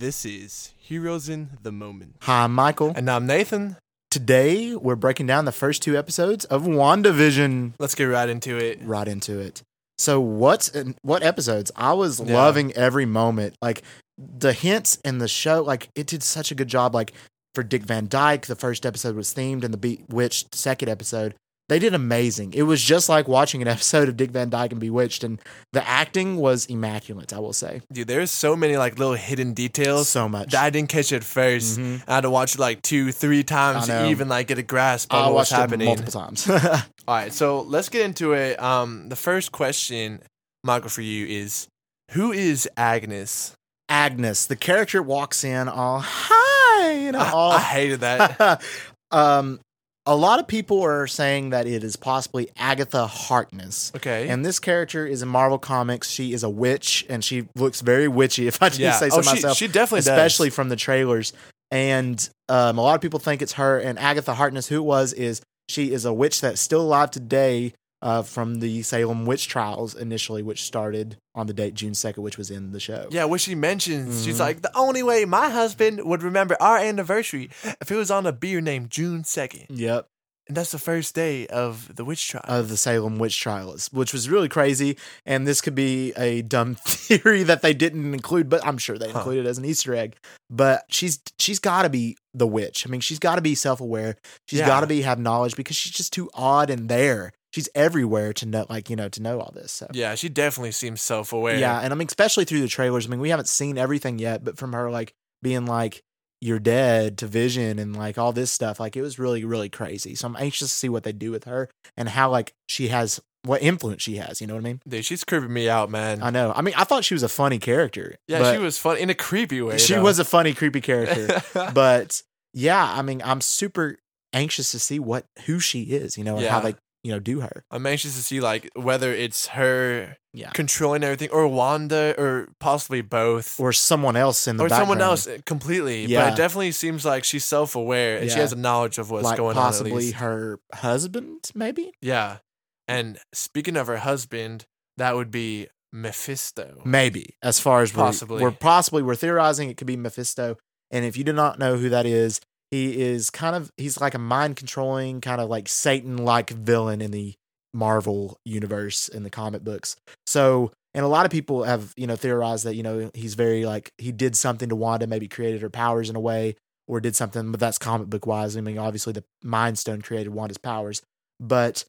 This is Heroes in the Moment. Hi, I'm Michael. And I'm Nathan. Today, we're breaking down the first two episodes of WandaVision. Let's get right into it. Right into it. So, what's what episodes? I was Yeah. loving every moment. Like the hints in the show, like it did such a good job. Like for Dick Van Dyke, the first episode was themed, and the Bewitched second episode, they did amazing. It was just like watching an episode of Dick Van Dyke and Bewitched, and the acting was immaculate. I will say Dude, there's so many like little hidden details so much. that I didn't catch at 1st Mhm. I had to watch it like two, three times to even like get a grasp I of what's watched it happening. multiple times. All right, so let's get into it. Um, the first question, Michael, for you is who is Agnes? Agnes, the character walks in all hi, you know, I, all I hated that. um, a lot of people are saying that it is possibly Agatha Harkness. Okay. And this character is in Marvel Comics. She is a witch, and she looks very witchy, if I do yeah. say so oh, she, myself. she definitely especially does. from the trailers. And um, a lot of people think it's her. And Agatha Harkness, who it was, is she is a witch that's still alive today uh, from the Salem witch trials initially, which started on the date June 2nd, which was in the show. Yeah, which she mentions, she's Mhm. like, the only way my husband would remember our anniversary if it was on a beer named June 2nd. Yep. And that's the first day of the witch trial. of the Salem witch trials, which was really crazy. And this could be a dumb theory that they didn't include, but I'm sure they Huh. included it as an Easter egg. But she's she's got to be the witch. I mean, she's got to be self aware. She's Yeah. got to be have knowledge because she's just too odd and there. She's everywhere to know, like you know, to know all this. So. yeah, she definitely seems self aware. Yeah, and I mean, especially through the trailers. I mean, we haven't seen everything yet, but from her like being like you're dead to Vision and like all this stuff, like it was really really crazy. So I'm anxious to see what they do with her and how like she has what influence she has. You know what I mean? Dude, she's creeping me out, man. I know. I mean, I thought she was a funny character. yeah, she was fun in a creepy way. She though. was a funny, creepy character. but yeah, I mean, I'm super anxious to see what who she is. You know, and how Yeah. they you know do her. I'm anxious to see like whether it's her Yeah. controlling everything or Wanda or possibly both. Or someone else in the or someone else uh, completely. But it definitely seems like she's self aware and she has a knowledge of what's like going on. Possibly her husband, maybe. Yeah. And speaking of her husband, that would be Mephisto. Maybe, as far as we're, Possibly. we're possibly we're theorizing it could be Mephisto. And if you do not know who that is, he is kind of he's like a mind controlling kind of like Satan like villain in the Marvel universe in the comic books. So, and a lot of people have you know theorized that you know he's very like he did something to Wanda, maybe created her powers in a way, or did something. But that's comic book wise. I mean, obviously the Mind Stone created Wanda's powers, but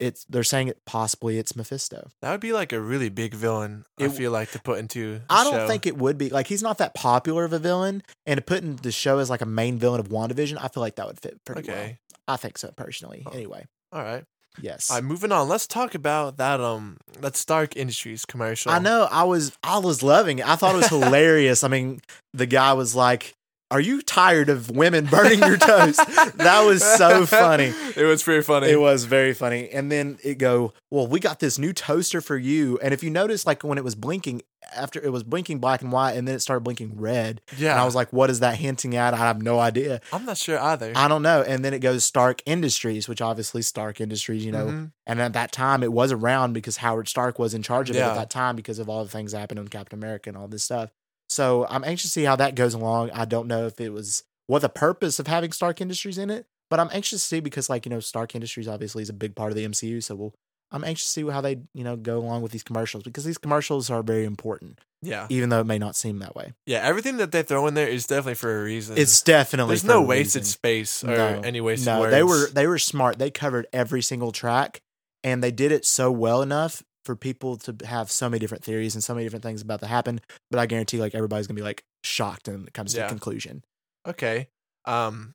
it's they're saying it possibly it's Mephisto. That would be like a really big villain, I It- feel like, to put into I don't show. think it would be like he's not that popular of a villain, and to put in the show as like a main villain of WandaVision, I feel like that would fit pretty well. Okay. I think so personally. Oh. Anyway, All right. yes. All right, moving on. Let's talk about that um that Stark Industries commercial. I know. I was I was loving it. I thought it was hilarious. I mean, the guy was like, "Are you tired of women burning your toast?" that was so funny. it was pretty funny. It was very funny. And then it go, well, we got this new toaster for you. And if you notice, like when it was blinking, after it was blinking black and white, and then it started blinking red. yeah. And I was like, what is that hinting at? I have no idea. I'm not sure either. I don't know. And then it goes Stark Industries, which obviously Stark Industries, you know, Mhm. and at that time it was around because Howard Stark was in charge of it at that time because of all the things that happened in Captain America and all this stuff. So I'm anxious to see how that goes along. I don't know if it was what the purpose of having Stark Industries in it, but I'm anxious to see because like, you know, Stark Industries obviously is a big part of the MCU. So we'll I'm anxious to see how they, you know, go along with these commercials because these commercials are very important, yeah. even though it may not seem that way. Yeah. Everything that they throw in there is definitely for a reason. It's definitely there's no wasted reason. space or No. any wasted No, words. they were they were smart. They covered every single track, and they did it so well enough for people to have so many different theories and so many different things about to happen. But I guarantee, like everybody's gonna be like shocked when it comes to Yeah. the conclusion. okay. Um.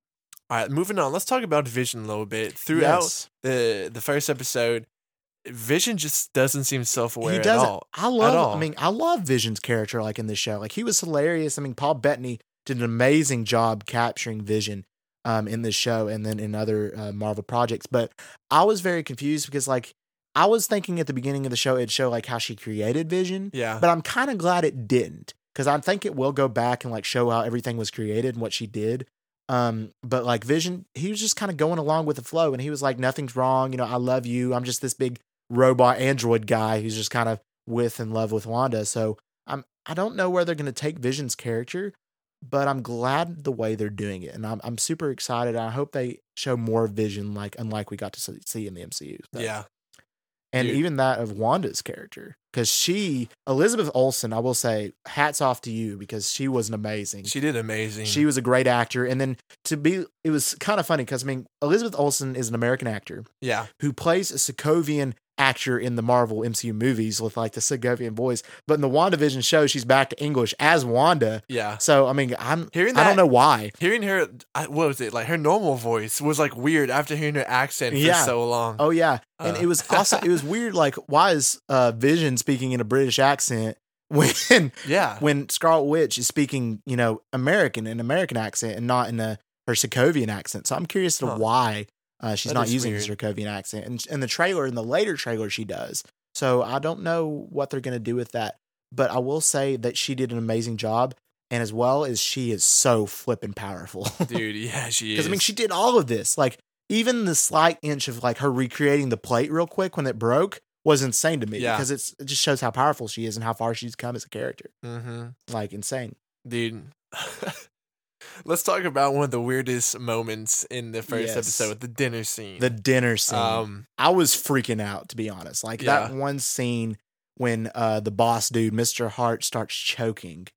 All right. Moving on. Let's talk about Vision a little bit. Throughout Yes, the the first episode, Vision just doesn't seem self aware at all. I love. all. I mean, I love Vision's character like in this show. Like he was hilarious. I mean, Paul Bettany did an amazing job capturing Vision. Um, in this show and then in other uh, Marvel projects, but I was very confused because like I was thinking at the beginning of the show it'd show like how she created Vision, Yeah. but I'm kind of glad it didn't because I think it will go back and like show how everything was created and what she did. Um, but like Vision, he was just kind of going along with the flow, and he was like, "Nothing's wrong, you know. I love you. I'm just this big robot android guy who's just kind of with in love with Wanda." So I'm I don't know where they're going to take Vision's character. but I'm glad the way they're doing it, and I'm I'm super excited. I hope they show more vision, like unlike we got to see- in the MCU. stuff. Yeah. And dude. even that of Wanda's character, because she Elizabeth Olsen, I will say, hats off to you because she was an amazing. She did amazing. She was a great actor, and then to be, it was kind of funny because I mean, Elizabeth Olsen is an American actor yeah. who plays a Sokovian actor in the Marvel MCU movies with like the Sokovian voice, but in the WandaVision show, she's back to English as Wanda. Yeah. So I mean, I'm Hearing I don't know why. Hearing her, I- what was it? Like her normal voice was like weird after hearing her accent for so long. Oh yeah, and Uh. it was also it was weird. Like, why is uh, Vision speaking in a British accent when yeah. when Scarlet Witch is speaking, you know, American in American accent and not in a her Sokovian accent? So I'm curious to Huh. why uh, she's That not using weird. the Sokovian accent. And in the trailer, in the later trailer, she does. So I don't know what they're going to do with that. But I will say that she did an amazing job, and as well as she is so flippin' powerful. Dude, yeah, she is. Because I mean, she did all of this. Like even the slight inch of like her recreating the plate real quick when it broke was insane to me. Yeah. Because it's it just shows how powerful she is and how far she's come as a character. Mm-hmm. Like insane. Dude. Let's talk about one of the weirdest moments in the first Yes. episode, the dinner scene. The dinner scene. um I was freaking out to be honest. Like that one scene when uh the boss dude, Mr. Hart, starts choking.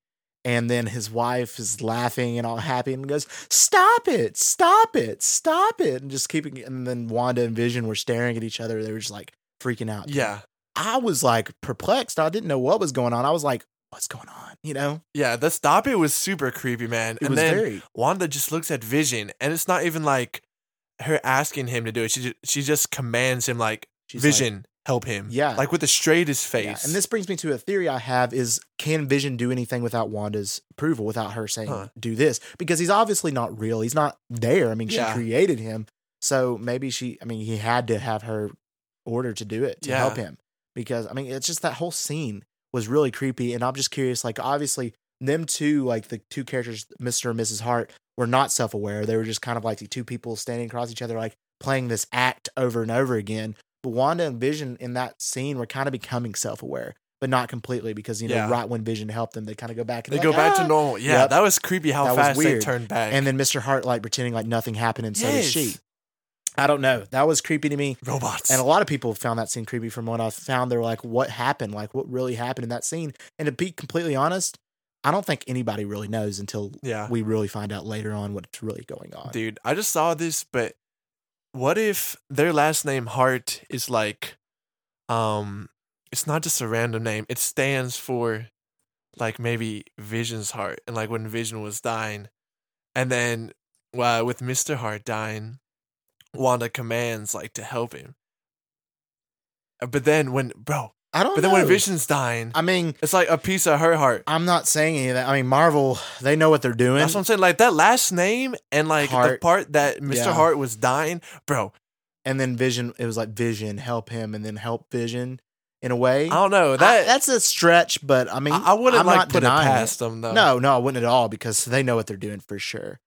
And then his wife is laughing and all happy and goes, Stop it, stop it, stop it. And just keeping and then Wanda and Vision were staring at each other. They were just like freaking out. yeah. I was like perplexed. I didn't know what was going on. I was like, what's going on? You know? Yeah, the stop it was super creepy, man. It and was then very Wanda just looks at Vision and it's not even like her asking him to do it. She just, she just commands him like she's like- Vision, help him. Yeah. Like with the straightest face. Yeah, And this brings me to a theory I have is can Vision do anything without Wanda's approval, without her saying, Huh. do this? Because he's obviously not real. He's not there. I mean, Yeah. she created him. So maybe she, I mean, he had to have her order to do it to help him. Because, I mean, it's just that whole scene was really creepy. And I'm just curious, like, obviously, them two, like the two characters, Mr. and Mrs. Hart, were not self aware. They were just kind of like the two people standing across each other, like playing this act over and over again. But Wanda and Vision in that scene were kind of becoming self aware, but not completely because, you know, Yeah. right when Vision helped them, they kind of go back and they like, go back "Ah!" to normal. Yeah, Yep. that was creepy how That was fast they weird. turned back. And then Mr. Hart like pretending like nothing happened, and so did she. I don't know. That was creepy to me. robots. And a lot of people found that scene creepy from what I found. They're like, what happened? Like, what really happened in that scene? And to be completely honest, I don't think anybody really knows until yeah. we really find out later on what's really going on. Dude, I just saw this, but what if their last name Hart is like um it's not just a random name. It stands for like maybe Vision's heart. And like when Vision was dying. And then uh, with Mr. Hart dying, Wanda commands like to help him. Uh, But then when bro, I don't but then know. when Vision's dying, I mean, it's like a piece of her heart. I'm not saying any of that. I mean, Marvel, they know what they're doing. That's what I'm saying. Like that last name and like the part that Mr. Yeah. Hart was dying, bro. and then Vision, it was like Vision, help him, and then help Vision in a way. I don't know I- that. that's a stretch, but I mean, I, I wouldn't I'm like put it past them though. No, no, I wouldn't at all because they know what they're doing for sure.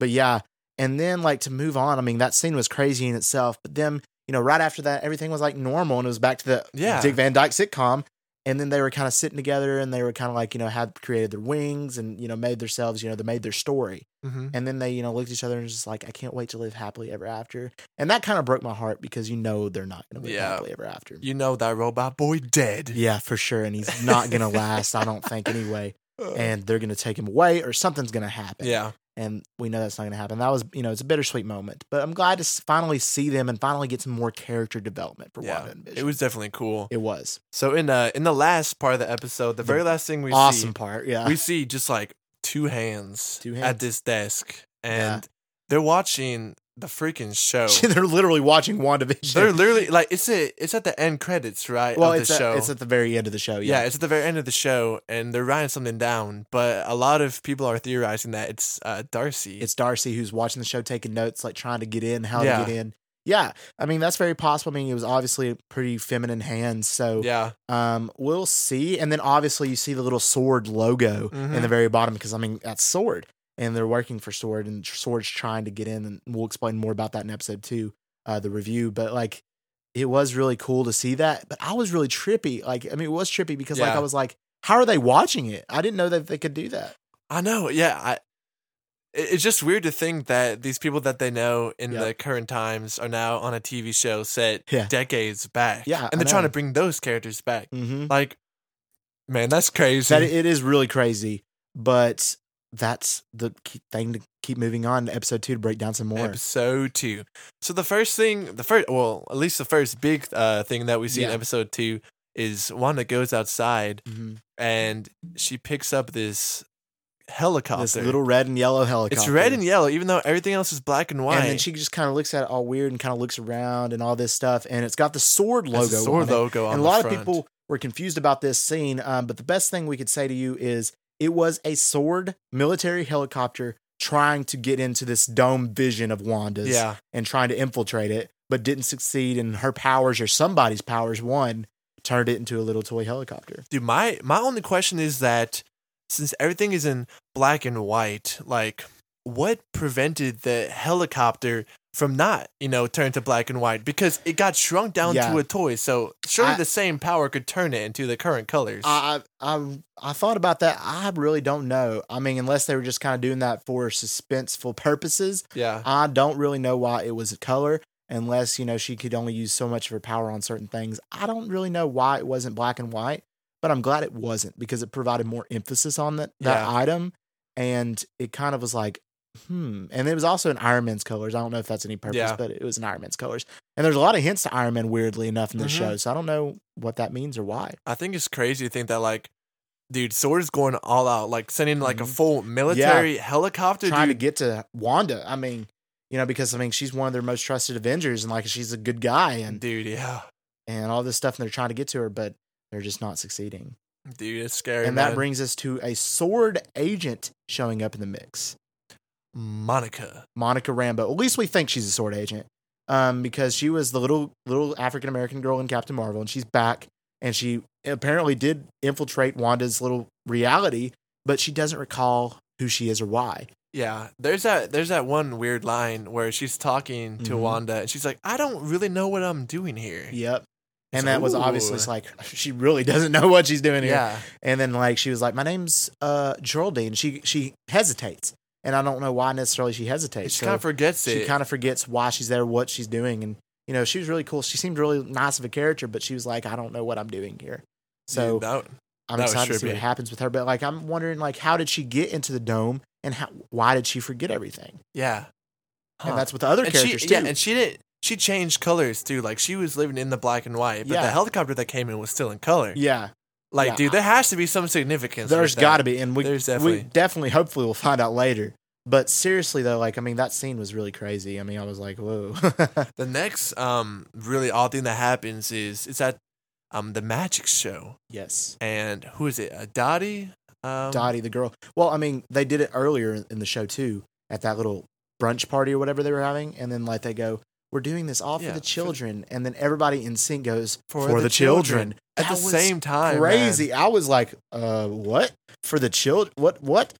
But yeah, and then like to move on, I mean, that scene was crazy in itself. But then, you know, right after that, everything was like normal and it was back to the Yeah. Dick Van Dyke sitcom. And then they were kind of sitting together and they were kind of like, you know, had created their wings and, you know, made themselves, you know, they made their story. Mhm. And then they, you know, looked at each other and just like, I can't wait to live happily ever after. And that kind of broke my heart because you know they're not going to live Yeah. happily ever after. You know that robot boy dead. Yeah, for sure. And he's not going to last, I don't think, anyway. And they're going to take him away or something's going to happen. yeah, And we know that's not going to happen. That was, you know, it's a bittersweet moment. But I'm glad to finally see them and finally get some more character development for yeah. Wanda and Vision. It was definitely cool. It was. So in uh in the last part of the episode, the The very last thing we see awesome see, part. Yeah. we see just like two hands, Two at this desk, and Yeah. they're watching the freaking show. they're literally watching WandaVision. they're literally like it's a, it's at the end credits, right? well, it's the at, show. it's at the very end of the show. yeah, Yeah. it's at the very end of the show, and they're writing something down. But a lot of people are theorizing that it's uh, Darcy. It's Darcy who's watching the show, taking notes, like trying to get in, how Yeah. to get in. Yeah. I mean, that's very possible. I mean, it was obviously pretty feminine hands. So yeah, Um, we'll see. And then obviously you see the little sword logo in Mhm. the very bottom because I mean that's sword, and they're working for sword, and sword's trying to get in, and we'll explain more about that in episode two, uh, the review. But like, it was really cool to see that. But I was really trippy. Like, I mean, it was trippy because like I was like, how are they watching it? I didn't know that they could do that. I know. Yeah, I. It's just weird to think that these people that they know in Yep. the current times are now on a TV show set Yeah. decades back. Yeah, and they're trying to bring those characters back. Mm-hmm. Like, man, that's crazy. That it is really crazy, but that's the key thing to keep moving on to episode two to break down some more. episode two. So the first thing, the first, well, at least the first big uh, thing that we see in episode two is Wanda goes outside Mhm. and she picks up this helicopter. This little red and yellow helicopter. it's red and yellow, even though everything else is black and white. And then she just kind of looks at it all weird and kind of looks around and all this stuff. And it's got the sword logo. sword on it. logo on and a lot front. of people were confused about this scene. Um, but the best thing we could say to you is it was a sword military helicopter trying to get into this dome vision of Wanda's yeah, and trying to infiltrate it, but didn't succeed. And her powers or somebody's powers won, turned it into a little toy helicopter. dude. My my only question is that since everything is in black and white, like what prevented the helicopter from not, you know, turn to black and white? Because it got shrunk down Yeah. to a toy. So surely I- the same power could turn it into the current colors. I, I I thought about that. I really don't know. I mean, unless they were just kind of doing that for suspenseful purposes, yeah. I don't really know why it was a color. Unless you know she could only use so much of her power on certain things. I don't really know why it wasn't black and white, but I'm glad it wasn't because it provided more emphasis on that that Yeah. item, and it kind of was like, hmm. And it was also in Iron Man's colors. I don't know if that's any purpose, Yeah. but it was in Iron Man's colors. And there's a lot of hints to Iron Man, weirdly enough, in this Mhm. show. So I don't know what that means or why. I think it's crazy to think that like, dude, Sword is going all out, like sending like a Mhm. full military helicopter. trying to get to Wanda. I mean, you know, because I mean, she's one of their most trusted Avengers, and like she's a good guy, and dude, yeah, and all this stuff, and they're trying to get to her, but they're just not succeeding. dude, it's scary. and man. that brings us to a sword agent showing up in the mix, Monica. Monica Rambeau. At least we think she's a sword agent, um, because she was the little little African American girl in Captain Marvel, and she's back, and she apparently did infiltrate Wanda's little reality, but she doesn't recall who she is or why. Yeah, there's that there's that one weird line where she's talking to Mhm. Wanda and she's like, "I don't really know what I'm doing here." Yep. It's And like, that was obviously like she really doesn't know what she's doing here. Yeah, And then like she was like, "My name's uh Geraldine." She she hesitates, and I don't know why necessarily she hesitates. she So kind of forgets she it. kind of forgets why she's there, what she's doing, and you know she was really cool. She seemed really nice of a character, but she was like, "I don't know what I'm doing here." So Dude, that- I'm that excited to see what happens with her. But like I'm wondering, like, how did she get into the dome, and how why did she forget everything? yeah, Huh. And that's with the other and characters she, too. yeah, and she didn't. She changed colors too. Like she was living in the black and white, but Yeah. the helicopter that came in was still in color. yeah, Like, yeah. dude, there has to be some significance. There's got to be, and we There's we definitely. definitely, hopefully, we'll find out later. But seriously though, like I mean, that scene was really crazy. I mean, I was like, whoa. The next um really odd thing that happens is it's at um the magic show, yes, and who is it? Uh, Dottie. Um, Dottie, the girl. Well, I mean, they did it earlier in the show too, at that little brunch party or whatever they were having, and then like they go, "We're doing this all Yeah, for the for- children," and then everybody in sync goes, For "For, the the, children. at the That same time. man. crazy. I was like, uh, what? For the children? What? What?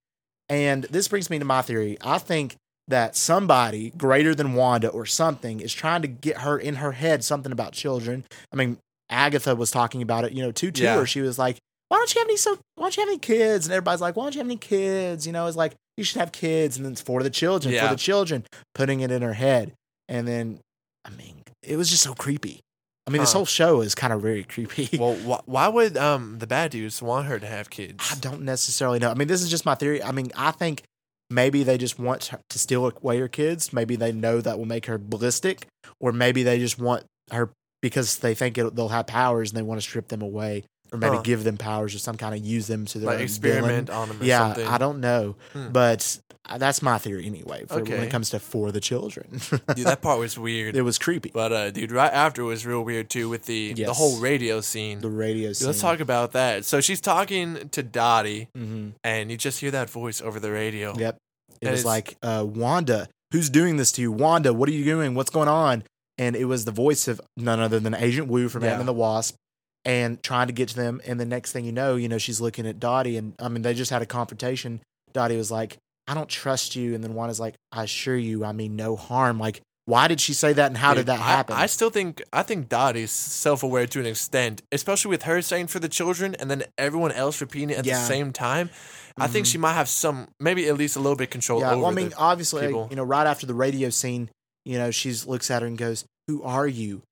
And this brings me to my theory. I think that somebody greater than Wanda or something is trying to get her in her head something about children. I mean, Agatha was talking about it, you know, too, too, Yeah. where she was like, why don't you have any so why don't you have any kids? And everybody's like, why don't you have any kids? You know, it's like you should have kids, and then it's for the children, Yeah. for the children, putting it in her head. And then I mean, it was just so creepy. I mean, this whole show is kind of very creepy. Well, wh- why would um the bad dudes want her to have kids? I don't necessarily know. I mean, this is just my theory. I mean, I think maybe they just want to steal away her kids. Maybe they know that will make her ballistic, or maybe they just want her because they think they'll have powers and they want to strip them away, or maybe Huh. give them powers or some kind of use them to their like experiment villain. on them or Yeah, something. I don't know, Hmm. but uh, that's my theory anyway. For when it comes to for the children, Dude, that part was weird. it was creepy. But uh, dude, right after was real weird too with the the whole radio scene. The radio. Dude, let's talk about that. So she's talking to Dottie, hmm and you just hear that voice over the radio. Yep. It And was like, uh, Wanda, who's doing this to you? Wanda, what are you doing? What's going on? And it was the voice of none other than Agent Woo from Yeah. Ant and the Wasp and trying to get to them. And the next thing you know, you know, she's looking at Dottie and I mean, they just had a confrontation. Dottie was like, I don't trust you. And then Wanda's like, I assure you, I mean no harm. Like, why did she say that and how Dude, did that happen? I, still think I think Dottie's self aware to an extent, especially with her saying for the children and then everyone else repeating it at Yeah. the same time. I think she mm-hmm. might have some, maybe at least a little bit control yeah, over. well, I mean, obviously, people. you know, right after the radio scene, you know, she looks at her and goes, "Who are you?"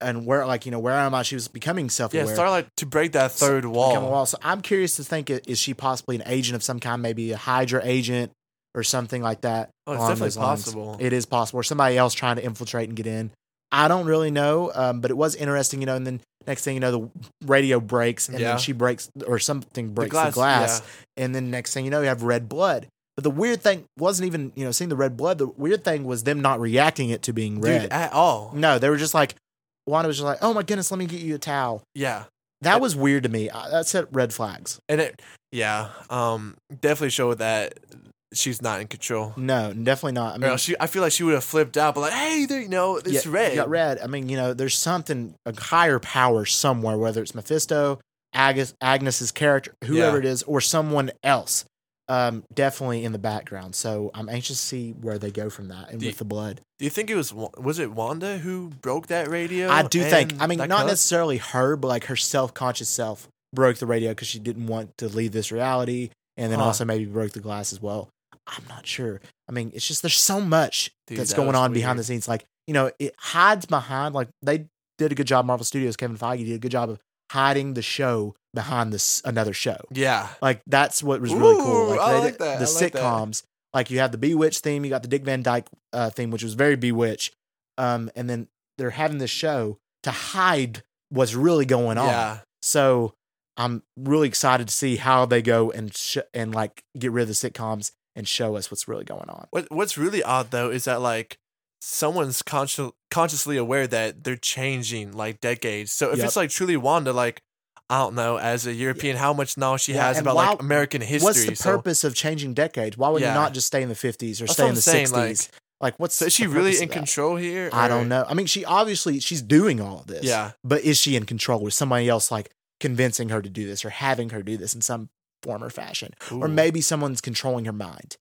And where, like, you know, where am I? She was becoming self-aware. Yeah, Starlight to break that third wall. wall. So I'm curious to think: is she possibly an agent of some kind, maybe a Hydra agent or something like that? Oh, it's definitely possible. It is possible, or somebody else trying to infiltrate and get in. I don't really know, um, but it was interesting, you know. And then next thing you know, the radio breaks, and Yeah. then she breaks, or something The breaks the glass, yeah. and then next thing you know, you have red blood. But the weird thing wasn't even, you know, seeing the red blood. The weird thing was them not reacting it to being red. dude, at all. no, they were just like, Wanda was just like, "Oh my goodness, let me get you a towel." Yeah, That was weird to me. That set red flags. and it, yeah, um, definitely showed that she's not in control. No, definitely not. I I, mean, she, I feel like she would have flipped out, but like, hey, there, you know, it's yeah, red. Got red. I mean, you know, there's something a higher power somewhere, whether it's Mephisto, Agnes, Agnes's character, whoever Yeah. it is, or someone else. Um, definitely in the background. So I'm anxious to see where they go from that and Do you- with the blood. Do you think it was was it Wanda who broke that radio? I do think. I mean, not cup? necessarily her, but like her self-conscious self broke the radio because she didn't want to leave this reality, and then Huh. also maybe broke the glass as well. I'm not sure. I mean, it's just there's so much Dude, that's that going on behind the scenes. Like you know, it hides behind like they did a good job. Marvel Studios, Kevin Feige did a good job of hiding the show behind this another show. Yeah, Like that's what was really cool. Like, I they like that. The like that. sitcoms, like you have the Bewitched theme, you got the Dick Van Dyke uh, theme, which was very Bewitched, um, and then they're having this show to hide what's really going on. yeah. So I'm really excited to see how they go and sh- and like get rid of the sitcoms and show us what's really going on. What What's really odd though is that like someone's conscious consciously aware that they're changing like decades. So if Yep. it's like truly Wanda, like I don't know, as a European, how much knowledge she Yeah, has about why- like American history. What's the so, purpose of changing decades? Why would Yeah. you not just stay in the 50s or That's stay in the 60s? Like, what's So is she really in control here? I don't know. I mean, she obviously she's doing all of this. Yeah. But is she in control? with somebody else like convincing her to do this or having her do this in some form or fashion? Or maybe someone's controlling her mind.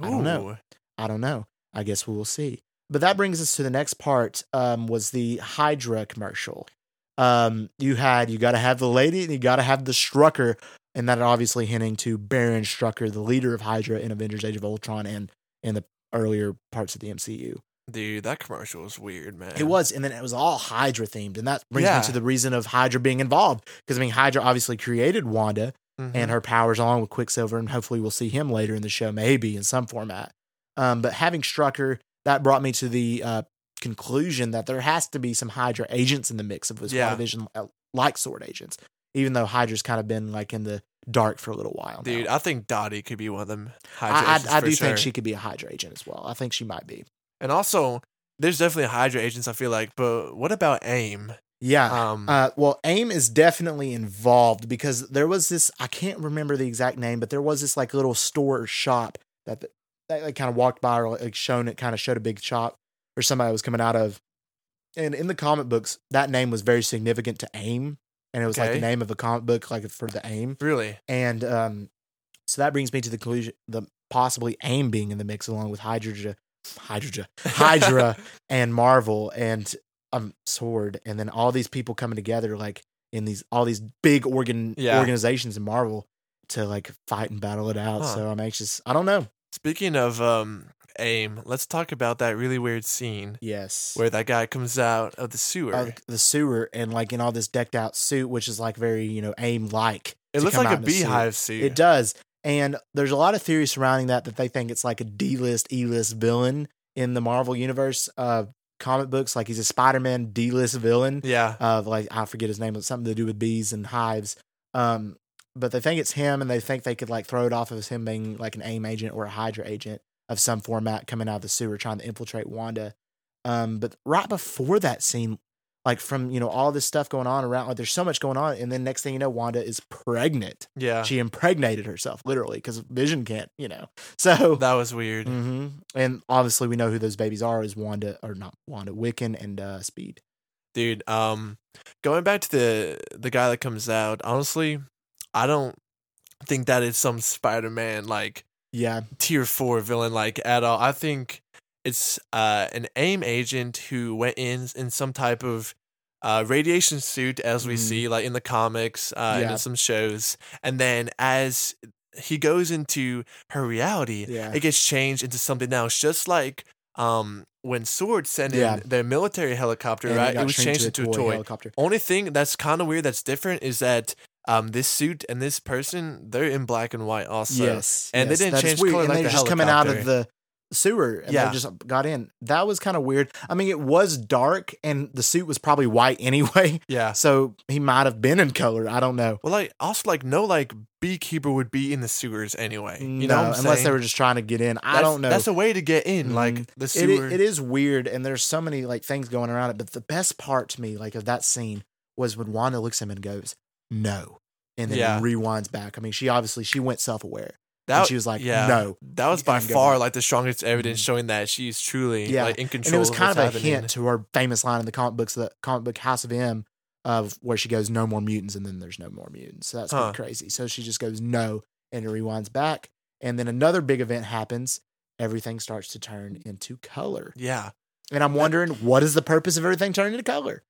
I don't know. I don't know. I guess we will see. But that brings us to the next part. Um, was the Hydra commercial. Um, you had you got to have the lady and you got to have the Strucker, and that obviously hinting to Baron Strucker, the leader of Hydra in Avengers: Age of Ultron and in the earlier parts of the MCU. Dude, that commercial was weird, man. It was, and then it was all Hydra themed, and that brings Yeah. me to the reason of Hydra being involved. Because I mean, Hydra obviously created Wanda Mhm. and her powers, along with Quicksilver, and hopefully we'll see him later in the show, maybe in some format. Um, but having Strucker, that brought me to the uh, conclusion that there has to be some Hydra agents in the mix of this Yeah. WandaVision, uh, like Sword agents. Even though Hydra's kind of been like in the dark for a little while. now. Dude, I think Dottie could be one of them. Hydra I, agents I, I do sure. think she could be a Hydra agent as well. I think she might be. And also, there's definitely Hydra agents. I feel like, but what about AIM? Yeah. Um, Uh, well, AIM is definitely involved because there was this, I can't remember the exact name, but there was this like little store or shop that, that, that like kind of walked by or like shown it, kind of showed a big shop or somebody was coming out of. And in the comic books, that name was very significant to AIM. And it was like the name of a comic book, like for the AIM. really? And um, so that brings me to the conclusion, the possibly AIM being in the mix along with Hydra, Hydra, Hydra and Marvel and um Sword, and then all these people coming together like in these all these big organ Yeah. organizations in Marvel to like fight and battle it out. Huh. So I'm anxious. I don't know. Speaking of um AIM, let's talk about that really weird scene Yes. where that guy comes out of the sewer. Uh, the sewer and like in all this decked out suit, which is like very you know AIM like. it looks like a beehive suit. It does. And there's a lot of theories surrounding that that they think it's like a D-list, E-list villain in the Marvel universe uh comic books. Like he's a Spider-Man D-list villain Yeah. of like I forget his name, but something to do with bees and hives. Um, but they think it's him, and they think they could like throw it off as him being like an AIM agent or a Hydra agent of some format coming out of the sewer trying to infiltrate Wanda. Um, but right before that scene, like from you know all this stuff going on around, like there's so much going on, and then next thing you know, Wanda is pregnant. Yeah. She impregnated herself literally because Vision can't, you know. So that was weird. hmm And obviously, we know who those babies are: is Wanda or not Wanda, Wiccan and uh, Speed. Dude, um going back to the the guy that comes out, honestly, I don't think that is some Spider-Man like Yeah, tier 4 villain like at all. I think it's uh an AIM agent who went in in some type of uh, radiation suit, as we Mhm. see, like in the comics, uh, and in some shows, and then as he goes into her reality, Yeah. it gets changed into something else. Just like um when Sword sent Yeah. in their military helicopter, And right? got It was changed to into a toy. helicopter. Only thing that's kind of weird that's different is that um this suit and this person they're in black and white also. yes, and they didn't change color and like they're the just coming out of the sewer and Yeah. they just got in. That was kind of weird. I mean, it was dark and the suit was probably white anyway, Yeah. so he might have been in color. I don't know. Well, like also like no like beekeeper would be in the sewers anyway. You no, know, unless saying? they were just trying to get in. I That's- don't know. That's a way to get in, like Mhm. the sewer. i- it is weird and there's so many like things going around it but the best part to me like of that scene was when wanda looks at him and goes no and then Yeah. rewinds back. I mean she obviously she went self-aware. That and she was like yeah, no That was by far like the strongest evidence Mhm. showing that she's truly Yeah, like in and it was of kind of a happening. hint to her famous line in the comic books the comic book house of m of where she goes no more mutants and then there's no more mutants. So that's Huh. pretty crazy. So she just goes no and it rewinds back. And then another big event happens. Everything starts to turn into color. Yeah. and i'm wondering what is the purpose of everything turning into color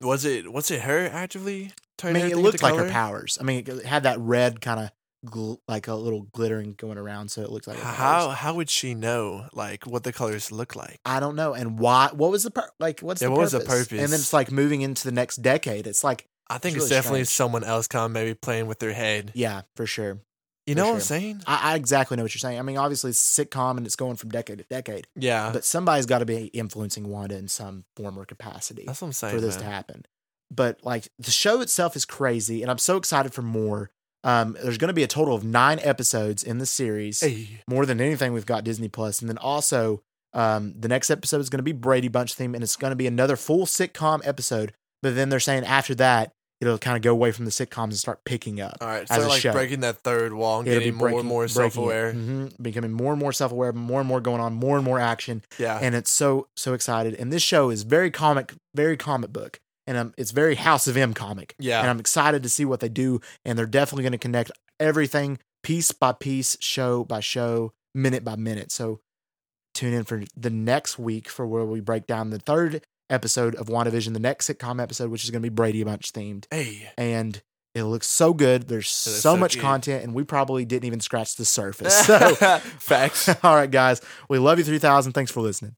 Was it was it her actively I turning? mean, it looked like her powers. I mean, it had that red kind of gl- like a little glittering going around, so it looked like How powers. how would she know like what the colors look like? I don't know, and why? What was the pur- like? What's Yeah, the what was the purpose? And then it's like moving into the next decade. It's like, I think It's it's, really definitely strange. someone else kind of maybe playing with their head. yeah, for sure. You know what I'm saying? I, I exactly know what you're saying. I mean, obviously it's sitcom and it's going from decade to decade, Yeah. but somebody's got to be influencing Wanda in some form or capacity That's what I'm saying. for this man. to happen. But like the show itself is crazy, and I'm so excited for more. Um, there's going to be a total of nine episodes in the series. Hey. more than anything we've got disney plus and then also um, the next episode is going to be brady bunch theme and it's going to be another full sitcom episode but then they're saying after that it'll kind of go away from the sitcoms and start picking up All right. as So a like show. breaking that third wall and It'll getting more and more breaking self-aware. mhm, becoming more and more self-aware more and more going on more and more action Yeah. and it's so so excited and this show is very comic very comic book and um, it's very house of m comic yeah. and I'm excited to see what they do. And they're definitely going to connect everything piece by piece, show by show, minute by minute. So tune in for the next week for where we break down the third episode of WandaVision, the next sitcom episode, which is going to be Brady Bunch themed. hey. And it looks so good. There's so, so much good. content, and we probably didn't even scratch the surface. So, Facts. all right, guys, we love you 3000. Thanks for listening.